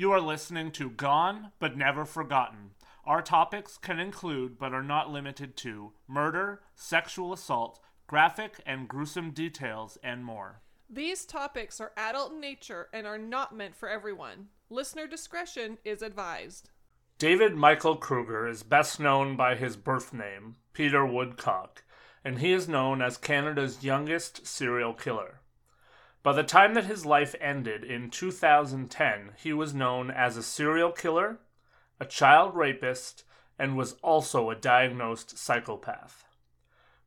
You are listening to Gone but Never Forgotten. Our topics can include, but are not limited to, murder, sexual assault, graphic and gruesome details, and more. These topics are adult in nature and are not meant for everyone. Listener discretion is advised. David Michael Kruger is best known by his birth name, Peter Woodcock, and he is known as Canada's youngest serial killer. By the time that his life ended in 2010, he was known as a serial killer, a child rapist, and was also a diagnosed psychopath.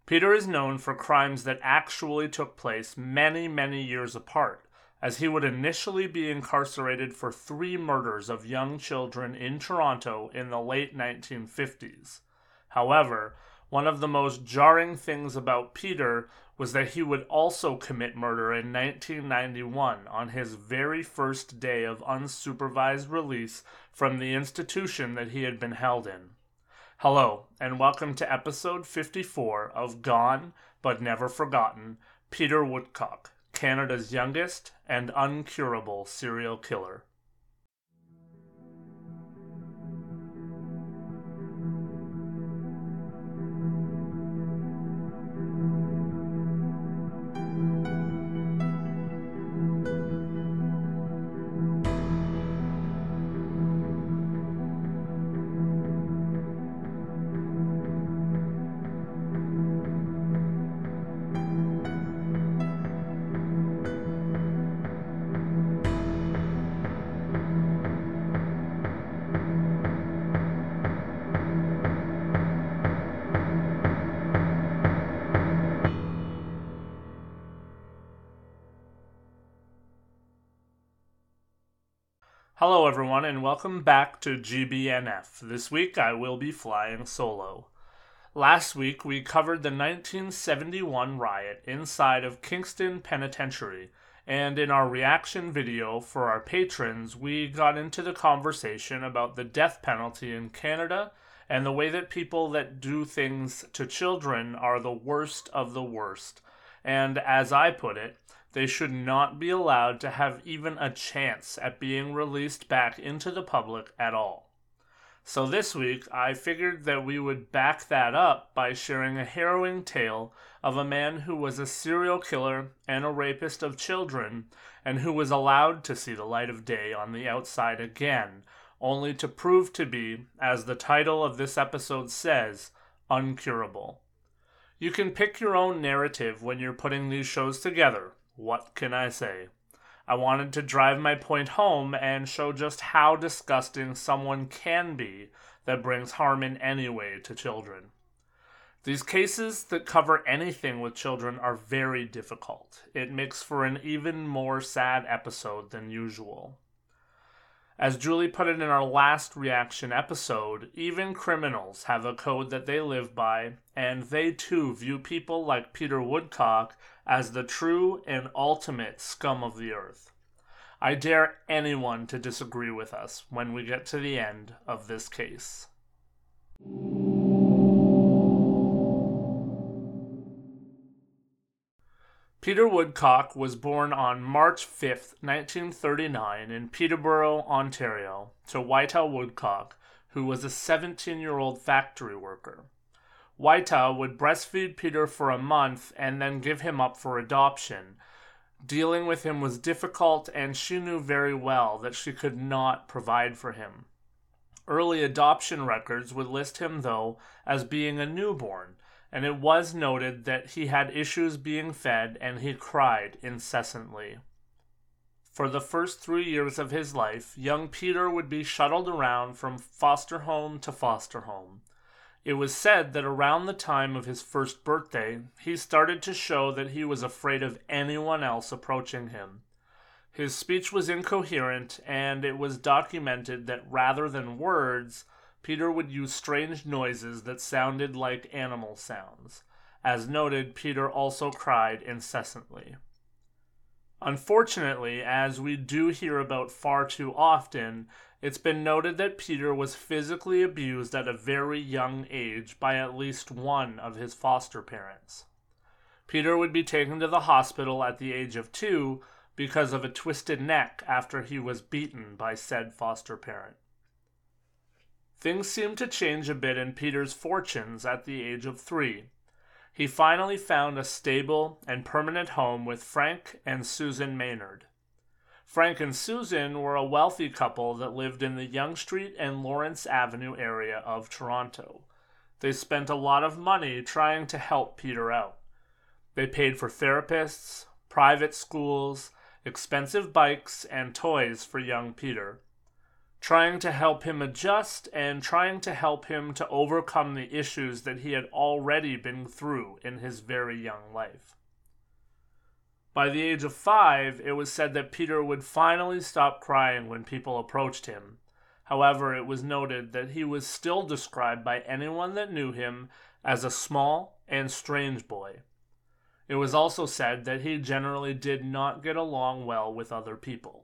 Peter is known for crimes that actually took place many, many years apart, as he would initially be incarcerated for three murders of young children in Toronto in the late 1950s. However, one of the most jarring things about Peter was that he would also commit murder in 1991 on his very first day of unsupervised release from the institution that he had been held in. Hello, and welcome to episode 54 of Gone But Never Forgotten Peter Woodcock, Canada's youngest and uncurable serial killer. Hello, everyone, and welcome back to GBNF. This week I will be flying solo. Last week we covered the 1971 riot inside of Kingston Penitentiary, and in our reaction video for our patrons, we got into the conversation about the death penalty in Canada and the way that people that do things to children are the worst of the worst. And as I put it, they should not be allowed to have even a chance at being released back into the public at all. So this week, I figured that we would back that up by sharing a harrowing tale of a man who was a serial killer and a rapist of children, and who was allowed to see the light of day on the outside again, only to prove to be, as the title of this episode says, uncurable. You can pick your own narrative when you're putting these shows together, what can I say? I wanted to drive my point home and show just how disgusting someone can be that brings harm in any way to children. These cases that cover anything with children are very difficult. It makes for an even more sad episode than usual. As Julie put it in our last reaction episode, even criminals have a code that they live by, and they too view people like Peter Woodcock as the true and ultimate scum of the earth. I dare anyone to disagree with us when we get to the end of this case. Peter Woodcock was born on March 5, 1939, in Peterborough, Ontario, to Wita Woodcock, who was a 17 year old factory worker. Wita would breastfeed Peter for a month and then give him up for adoption. Dealing with him was difficult, and she knew very well that she could not provide for him. Early adoption records would list him, though, as being a newborn and it was noted that he had issues being fed and he cried incessantly. For the first three years of his life, young Peter would be shuttled around from foster home to foster home. It was said that around the time of his first birthday, he started to show that he was afraid of anyone else approaching him. His speech was incoherent, and it was documented that rather than words, Peter would use strange noises that sounded like animal sounds. As noted, Peter also cried incessantly. Unfortunately, as we do hear about far too often, it's been noted that Peter was physically abused at a very young age by at least one of his foster parents. Peter would be taken to the hospital at the age of two, because of a twisted neck after he was beaten by said foster parent. Things seemed to change a bit in Peter's fortunes at the age of three. He finally found a stable and permanent home with Frank and Susan Maynard. Frank and Susan were a wealthy couple that lived in the Yonge Street and Lawrence Avenue area of Toronto. They spent a lot of money trying to help Peter out. They paid for therapists, private schools, expensive bikes, and toys for young Peter trying to help him adjust and trying to help him to overcome the issues that he had already been through in his very young life. By the age of five, it was said that Peter would finally stop crying when people approached him. However, it was noted that he was still described by anyone that knew him as a small and strange boy. It was also said that he generally did not get along well with other people.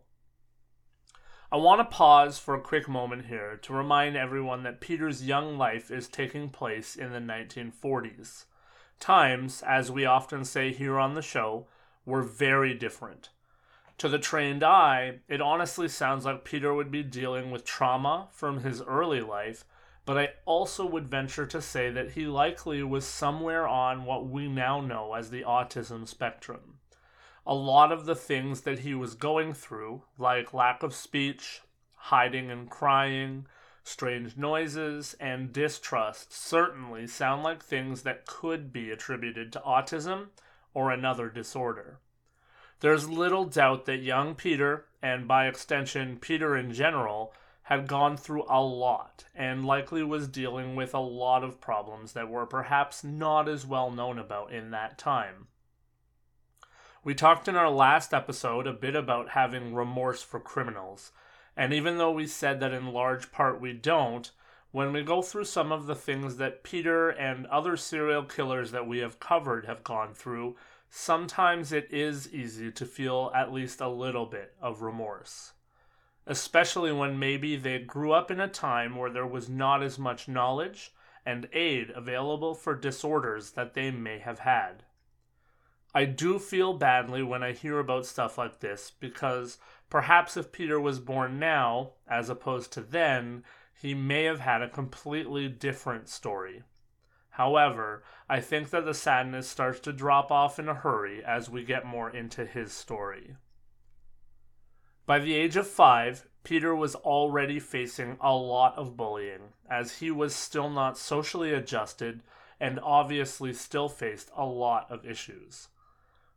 I want to pause for a quick moment here to remind everyone that Peter's young life is taking place in the 1940s. Times, as we often say here on the show, were very different. To the trained eye, it honestly sounds like Peter would be dealing with trauma from his early life, but I also would venture to say that he likely was somewhere on what we now know as the autism spectrum a lot of the things that he was going through, like lack of speech, hiding and crying, strange noises, and distrust, certainly sound like things that could be attributed to autism or another disorder. There's little doubt that young Peter, and by extension Peter in general, had gone through a lot and likely was dealing with a lot of problems that were perhaps not as well known about in that time. We talked in our last episode a bit about having remorse for criminals, and even though we said that in large part we don't, when we go through some of the things that Peter and other serial killers that we have covered have gone through, sometimes it is easy to feel at least a little bit of remorse. Especially when maybe they grew up in a time where there was not as much knowledge and aid available for disorders that they may have had. I do feel badly when I hear about stuff like this because perhaps if Peter was born now, as opposed to then, he may have had a completely different story. However, I think that the sadness starts to drop off in a hurry as we get more into his story. By the age of five, Peter was already facing a lot of bullying, as he was still not socially adjusted and obviously still faced a lot of issues.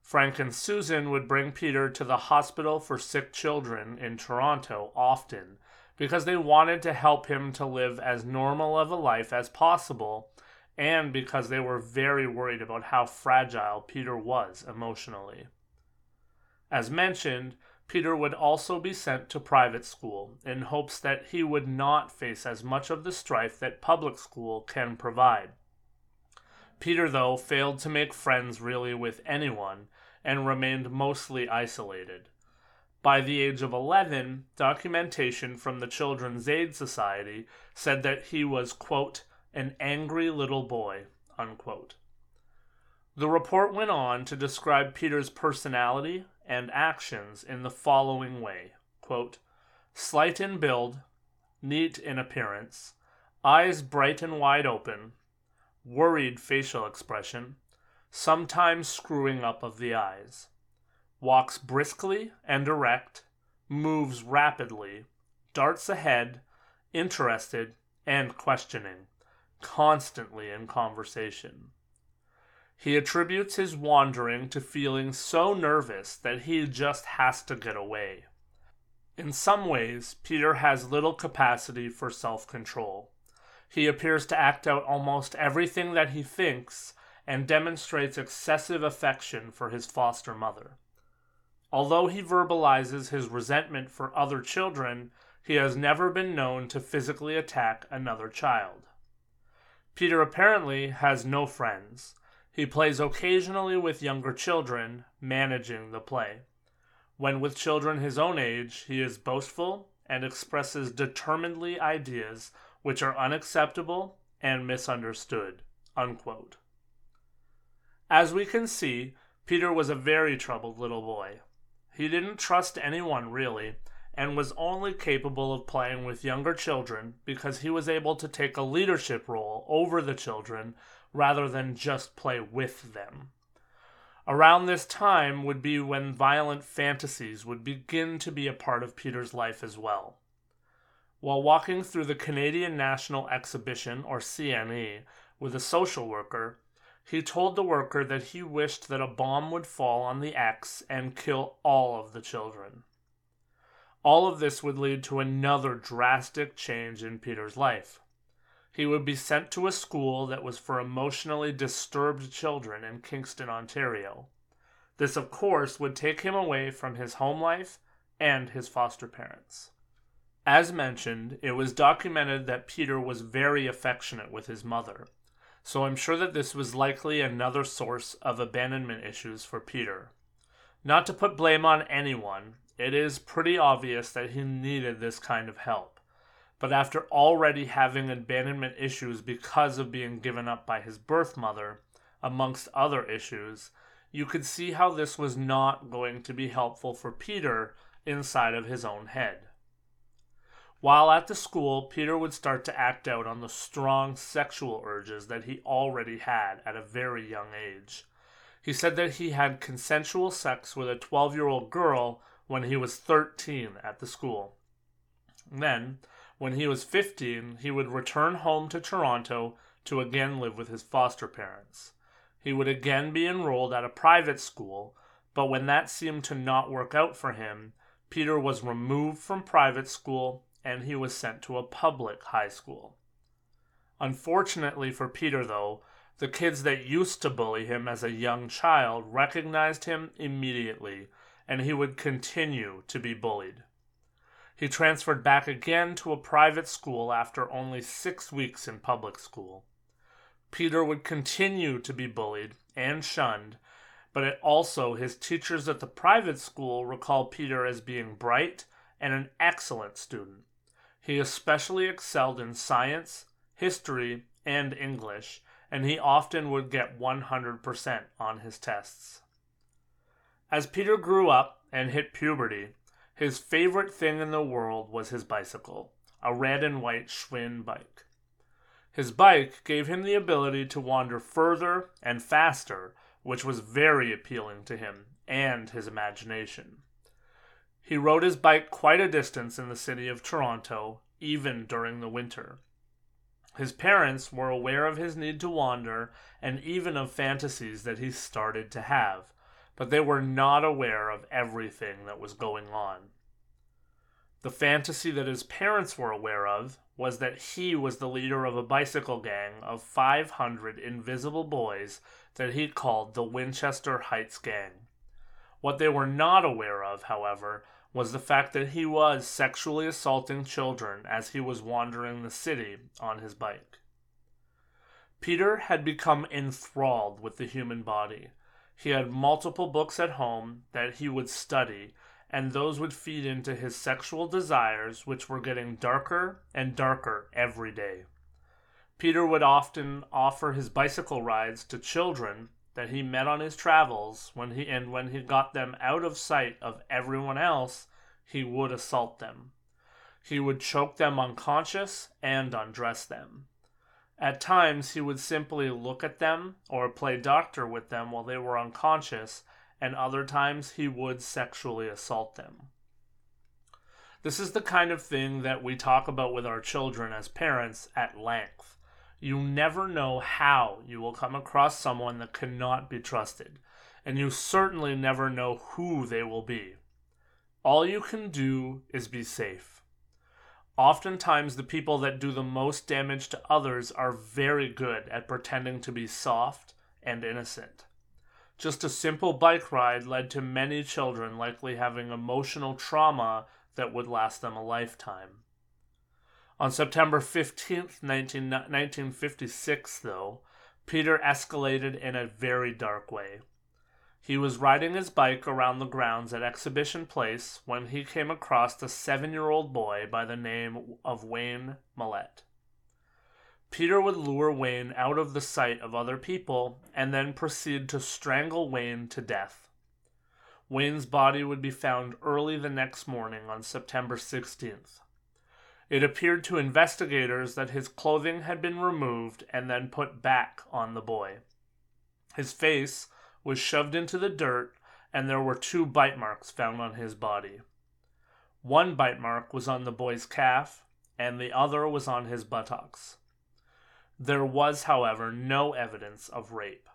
Frank and Susan would bring Peter to the hospital for sick children in Toronto often because they wanted to help him to live as normal of a life as possible and because they were very worried about how fragile Peter was emotionally. As mentioned, Peter would also be sent to private school in hopes that he would not face as much of the strife that public school can provide. Peter, though, failed to make friends really with anyone and remained mostly isolated. By the age of 11, documentation from the Children's Aid Society said that he was, quote, an angry little boy, unquote. The report went on to describe Peter's personality and actions in the following way quote, slight in build, neat in appearance, eyes bright and wide open, worried facial expression, sometimes screwing up of the eyes. Walks briskly and erect, moves rapidly, darts ahead, interested and questioning, constantly in conversation. He attributes his wandering to feeling so nervous that he just has to get away. In some ways, Peter has little capacity for self control. He appears to act out almost everything that he thinks and demonstrates excessive affection for his foster mother. Although he verbalizes his resentment for other children, he has never been known to physically attack another child. Peter apparently has no friends. He plays occasionally with younger children, managing the play. When with children his own age, he is boastful and expresses determinedly ideas which are unacceptable and misunderstood. Unquote. As we can see, Peter was a very troubled little boy. He didn't trust anyone really, and was only capable of playing with younger children because he was able to take a leadership role over the children rather than just play with them. Around this time would be when violent fantasies would begin to be a part of Peter's life as well. While walking through the Canadian National Exhibition, or CNE, with a social worker, he told the worker that he wished that a bomb would fall on the X and kill all of the children. All of this would lead to another drastic change in Peter's life. He would be sent to a school that was for emotionally disturbed children in Kingston, Ontario. This, of course, would take him away from his home life and his foster parents. As mentioned, it was documented that Peter was very affectionate with his mother, so I'm sure that this was likely another source of abandonment issues for Peter. Not to put blame on anyone, it is pretty obvious that he needed this kind of help. But after already having abandonment issues because of being given up by his birth mother, amongst other issues, you could see how this was not going to be helpful for Peter inside of his own head. While at the school, Peter would start to act out on the strong sexual urges that he already had at a very young age. He said that he had consensual sex with a 12 year old girl when he was 13 at the school. Then, when he was 15, he would return home to Toronto to again live with his foster parents. He would again be enrolled at a private school, but when that seemed to not work out for him, Peter was removed from private school and he was sent to a public high school. Unfortunately for Peter, though, the kids that used to bully him as a young child recognized him immediately, and he would continue to be bullied. He transferred back again to a private school after only six weeks in public school. Peter would continue to be bullied and shunned, but it also his teachers at the private school recall Peter as being bright and an excellent student. He especially excelled in science, history, and English, and he often would get 100% on his tests. As Peter grew up and hit puberty, his favorite thing in the world was his bicycle, a red and white Schwinn bike. His bike gave him the ability to wander further and faster, which was very appealing to him and his imagination. He rode his bike quite a distance in the city of Toronto, even during the winter. His parents were aware of his need to wander and even of fantasies that he started to have, but they were not aware of everything that was going on. The fantasy that his parents were aware of was that he was the leader of a bicycle gang of 500 invisible boys that he called the Winchester Heights Gang. What they were not aware of, however, was the fact that he was sexually assaulting children as he was wandering the city on his bike. Peter had become enthralled with the human body. He had multiple books at home that he would study and those would feed into his sexual desires, which were getting darker and darker every day. Peter would often offer his bicycle rides to children that he met on his travels when he and when he got them out of sight of everyone else, he would assault them. He would choke them unconscious and undress them. At times, he would simply look at them or play doctor with them while they were unconscious and other times he would sexually assault them. This is the kind of thing that we talk about with our children as parents at length. You never know how you will come across someone that cannot be trusted, and you certainly never know who they will be. All you can do is be safe. Oftentimes, the people that do the most damage to others are very good at pretending to be soft and innocent. Just a simple bike ride led to many children likely having emotional trauma that would last them a lifetime. On September 15, 1956, though, Peter escalated in a very dark way. He was riding his bike around the grounds at Exhibition Place when he came across a seven year old boy by the name of Wayne Mallette. Peter would lure Wayne out of the sight of other people and then proceed to strangle Wayne to death. Wayne's body would be found early the next morning on September 16th. It appeared to investigators that his clothing had been removed and then put back on the boy. His face was shoved into the dirt, and there were two bite marks found on his body. One bite mark was on the boy's calf, and the other was on his buttocks. There was, however, no evidence of rape.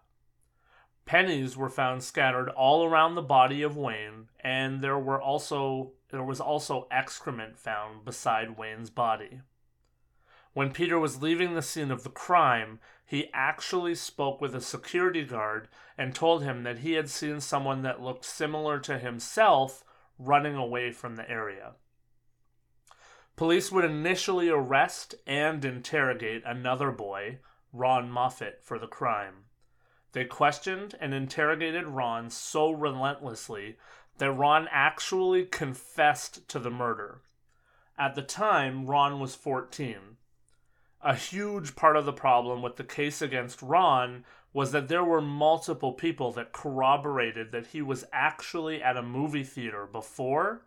Pennies were found scattered all around the body of Wayne, and there were also there was also excrement found beside Wayne's body. When Peter was leaving the scene of the crime, he actually spoke with a security guard and told him that he had seen someone that looked similar to himself running away from the area. Police would initially arrest and interrogate another boy, Ron Moffat, for the crime. They questioned and interrogated Ron so relentlessly that Ron actually confessed to the murder. At the time, Ron was 14. A huge part of the problem with the case against Ron was that there were multiple people that corroborated that he was actually at a movie theater before,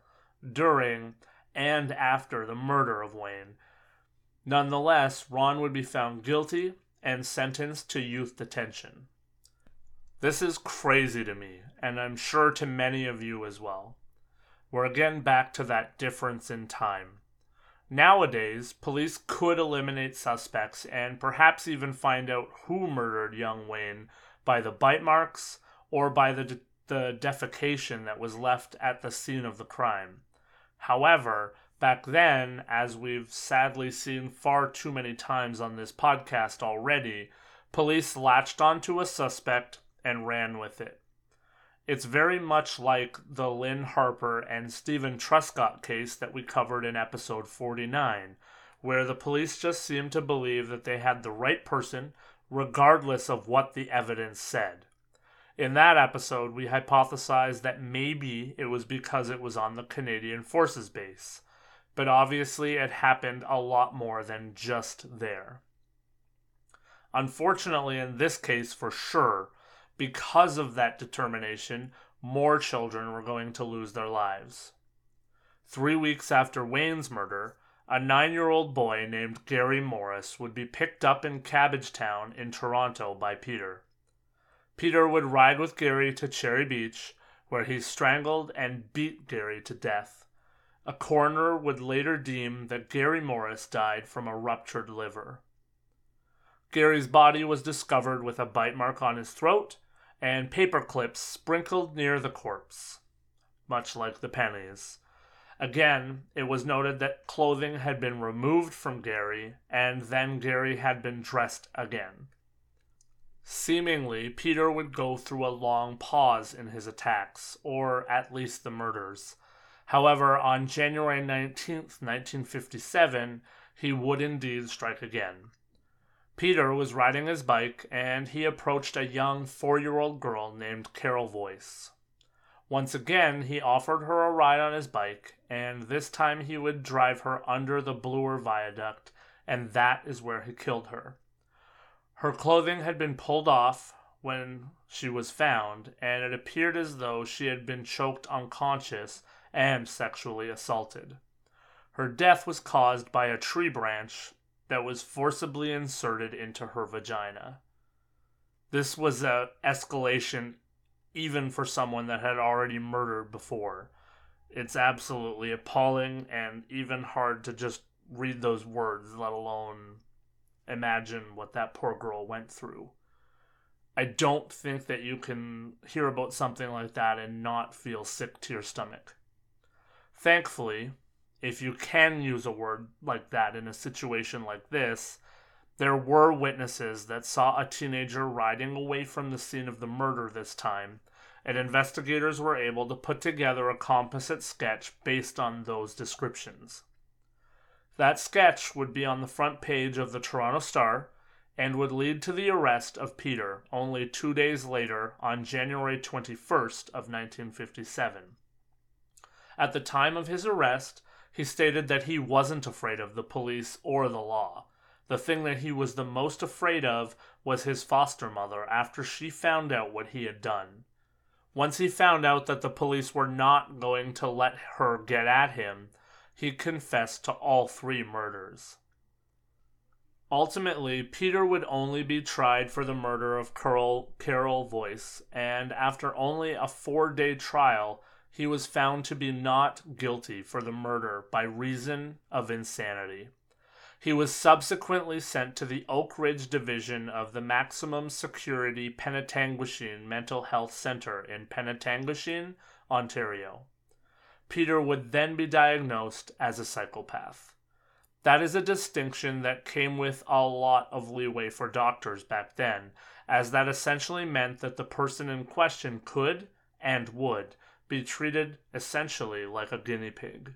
during, and after the murder of Wayne. Nonetheless, Ron would be found guilty and sentenced to youth detention. This is crazy to me, and I'm sure to many of you as well. We're again back to that difference in time. Nowadays, police could eliminate suspects and perhaps even find out who murdered young Wayne by the bite marks or by the, de- the defecation that was left at the scene of the crime. However, back then, as we've sadly seen far too many times on this podcast already, police latched onto a suspect and ran with it. It's very much like the Lynn Harper and Stephen Truscott case that we covered in episode 49, where the police just seemed to believe that they had the right person regardless of what the evidence said. In that episode, we hypothesized that maybe it was because it was on the Canadian Forces Base, but obviously it happened a lot more than just there. Unfortunately, in this case, for sure, because of that determination, more children were going to lose their lives. Three weeks after Wayne's murder, a nine year old boy named Gary Morris would be picked up in Cabbagetown in Toronto by Peter. Peter would ride with Gary to Cherry Beach, where he strangled and beat Gary to death. A coroner would later deem that Gary Morris died from a ruptured liver. Gary's body was discovered with a bite mark on his throat and paper clips sprinkled near the corpse, much like the pennies. Again, it was noted that clothing had been removed from Gary, and then Gary had been dressed again. Seemingly, Peter would go through a long pause in his attacks, or at least the murders. However, on January 19, 1957, he would indeed strike again. Peter was riding his bike and he approached a young four year old girl named Carol Voice. Once again, he offered her a ride on his bike, and this time he would drive her under the Bloor Viaduct, and that is where he killed her. Her clothing had been pulled off when she was found, and it appeared as though she had been choked unconscious and sexually assaulted. Her death was caused by a tree branch that was forcibly inserted into her vagina. This was a escalation even for someone that had already murdered before. It's absolutely appalling and even hard to just read those words, let alone imagine what that poor girl went through. I don't think that you can hear about something like that and not feel sick to your stomach. Thankfully, if you can use a word like that in a situation like this, there were witnesses that saw a teenager riding away from the scene of the murder this time, and investigators were able to put together a composite sketch based on those descriptions. That sketch would be on the front page of the Toronto Star and would lead to the arrest of Peter only two days later on January 21st of 1957. At the time of his arrest, he stated that he wasn't afraid of the police or the law. The thing that he was the most afraid of was his foster mother after she found out what he had done. Once he found out that the police were not going to let her get at him, he confessed to all three murders. Ultimately, Peter would only be tried for the murder of Carol, Carol Voice, and after only a four day trial, he was found to be not guilty for the murder by reason of insanity. He was subsequently sent to the Oak Ridge Division of the Maximum Security Penetanguishene Mental Health Center in Penetanguishene, Ontario. Peter would then be diagnosed as a psychopath. That is a distinction that came with a lot of leeway for doctors back then, as that essentially meant that the person in question could and would be treated essentially like a guinea pig.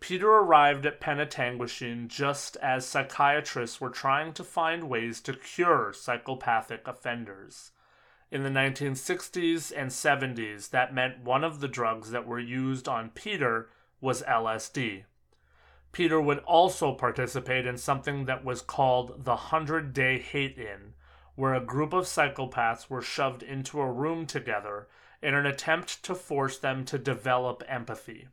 Peter arrived at Penetanguishene just as psychiatrists were trying to find ways to cure psychopathic offenders. In the 1960s and 70s, that meant one of the drugs that were used on Peter was LSD. Peter would also participate in something that was called the Hundred Day Hate In, where a group of psychopaths were shoved into a room together in an attempt to force them to develop empathy.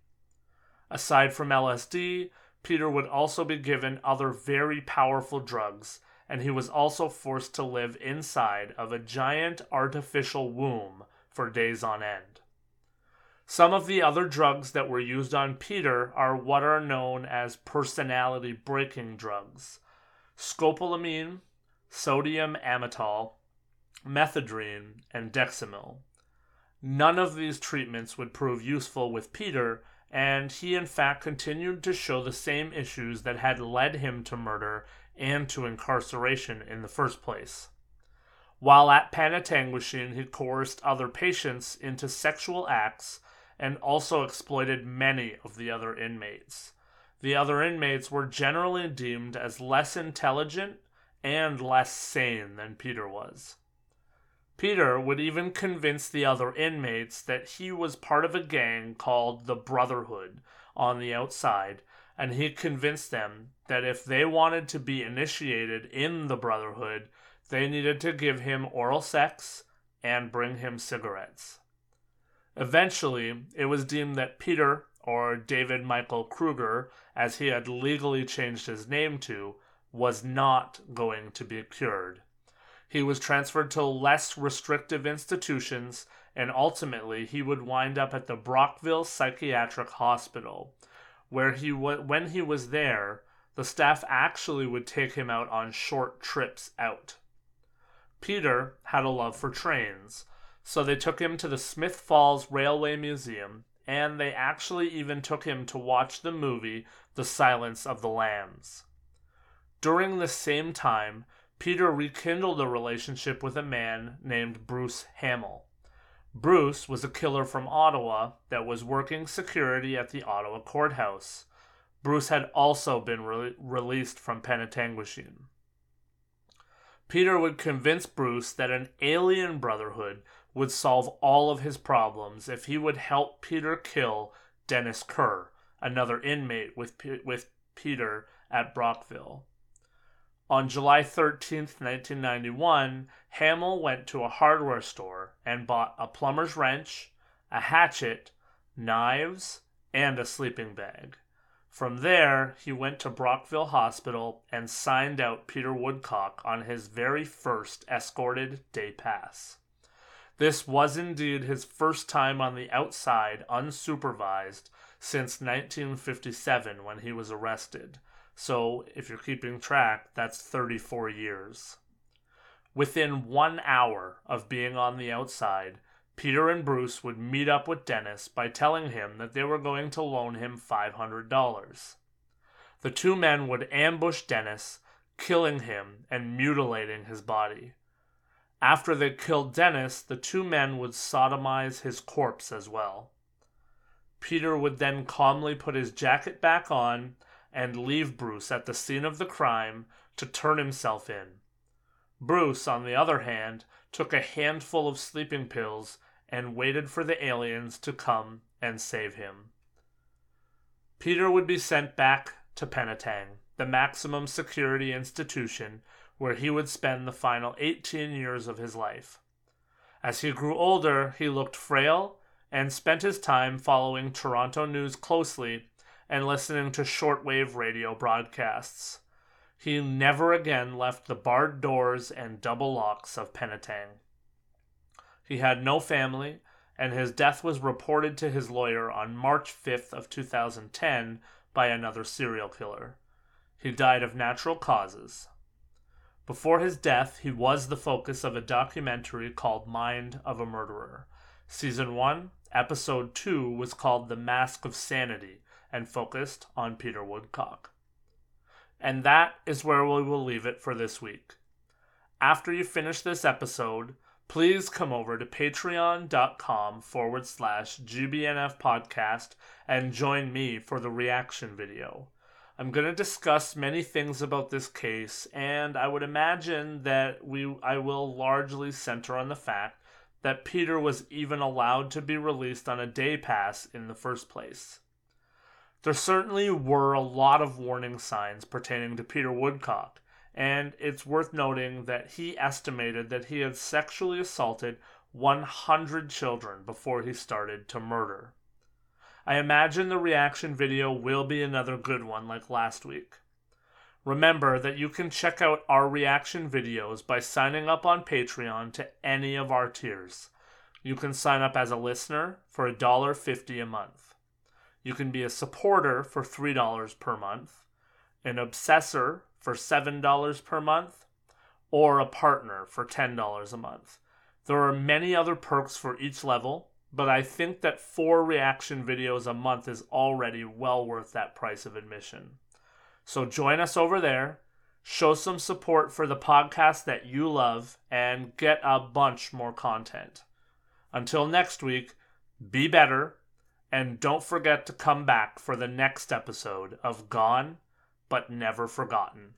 Aside from LSD, Peter would also be given other very powerful drugs, and he was also forced to live inside of a giant artificial womb for days on end. Some of the other drugs that were used on Peter are what are known as personality breaking drugs scopolamine, sodium amytal, methedrine, and dexamyl. None of these treatments would prove useful with Peter, and he in fact continued to show the same issues that had led him to murder and to incarceration in the first place. While at Penetanguishene, he coerced other patients into sexual acts and also exploited many of the other inmates. The other inmates were generally deemed as less intelligent and less sane than Peter was. Peter would even convince the other inmates that he was part of a gang called the Brotherhood on the outside, and he convinced them that if they wanted to be initiated in the Brotherhood, they needed to give him oral sex and bring him cigarettes. Eventually, it was deemed that Peter, or David Michael Kruger, as he had legally changed his name to, was not going to be cured. He was transferred to less restrictive institutions, and ultimately he would wind up at the Brockville Psychiatric Hospital, where he w- when he was there, the staff actually would take him out on short trips out. Peter had a love for trains, so they took him to the Smith Falls Railway Museum, and they actually even took him to watch the movie The Silence of the Lambs. During the same time, Peter rekindled a relationship with a man named Bruce Hamill. Bruce was a killer from Ottawa that was working security at the Ottawa courthouse. Bruce had also been re- released from Penetanguishene. Peter would convince Bruce that an alien brotherhood would solve all of his problems if he would help Peter kill Dennis Kerr, another inmate with, P- with Peter at Brockville. On July 13, 1991, Hamill went to a hardware store and bought a plumber's wrench, a hatchet, knives, and a sleeping bag. From there, he went to Brockville Hospital and signed out Peter Woodcock on his very first escorted day pass. This was indeed his first time on the outside unsupervised since 1957 when he was arrested. So, if you're keeping track, that's 34 years. Within one hour of being on the outside, Peter and Bruce would meet up with Dennis by telling him that they were going to loan him $500. The two men would ambush Dennis, killing him and mutilating his body. After they killed Dennis, the two men would sodomize his corpse as well. Peter would then calmly put his jacket back on and leave Bruce at the scene of the crime to turn himself in. Bruce, on the other hand, took a handful of sleeping pills and waited for the aliens to come and save him. Peter would be sent back to Penetang, the maximum security institution where he would spend the final 18 years of his life. As he grew older, he looked frail and spent his time following Toronto news closely and listening to shortwave radio broadcasts. He never again left the barred doors and double locks of Penetang. He had no family, and his death was reported to his lawyer on March 5th of 2010 by another serial killer. He died of natural causes. Before his death, he was the focus of a documentary called Mind of a Murderer. Season 1, Episode 2 was called The Mask of Sanity and focused on Peter Woodcock. And that is where we will leave it for this week. After you finish this episode, please come over to patreon.com forward slash GBNF podcast and join me for the reaction video. I'm going to discuss many things about this case, and I would imagine that we I will largely center on the fact that Peter was even allowed to be released on a day pass in the first place. There certainly were a lot of warning signs pertaining to Peter Woodcock, and it's worth noting that he estimated that he had sexually assaulted 100 children before he started to murder. I imagine the reaction video will be another good one like last week. Remember that you can check out our reaction videos by signing up on Patreon to any of our tiers. You can sign up as a listener for $1.50 a month. You can be a supporter for $3 per month, an obsessor for $7 per month, or a partner for $10 a month. There are many other perks for each level, but I think that four reaction videos a month is already well worth that price of admission. So join us over there, show some support for the podcast that you love, and get a bunch more content. Until next week, be better and don't forget to come back for the next episode of Gone But Never Forgotten.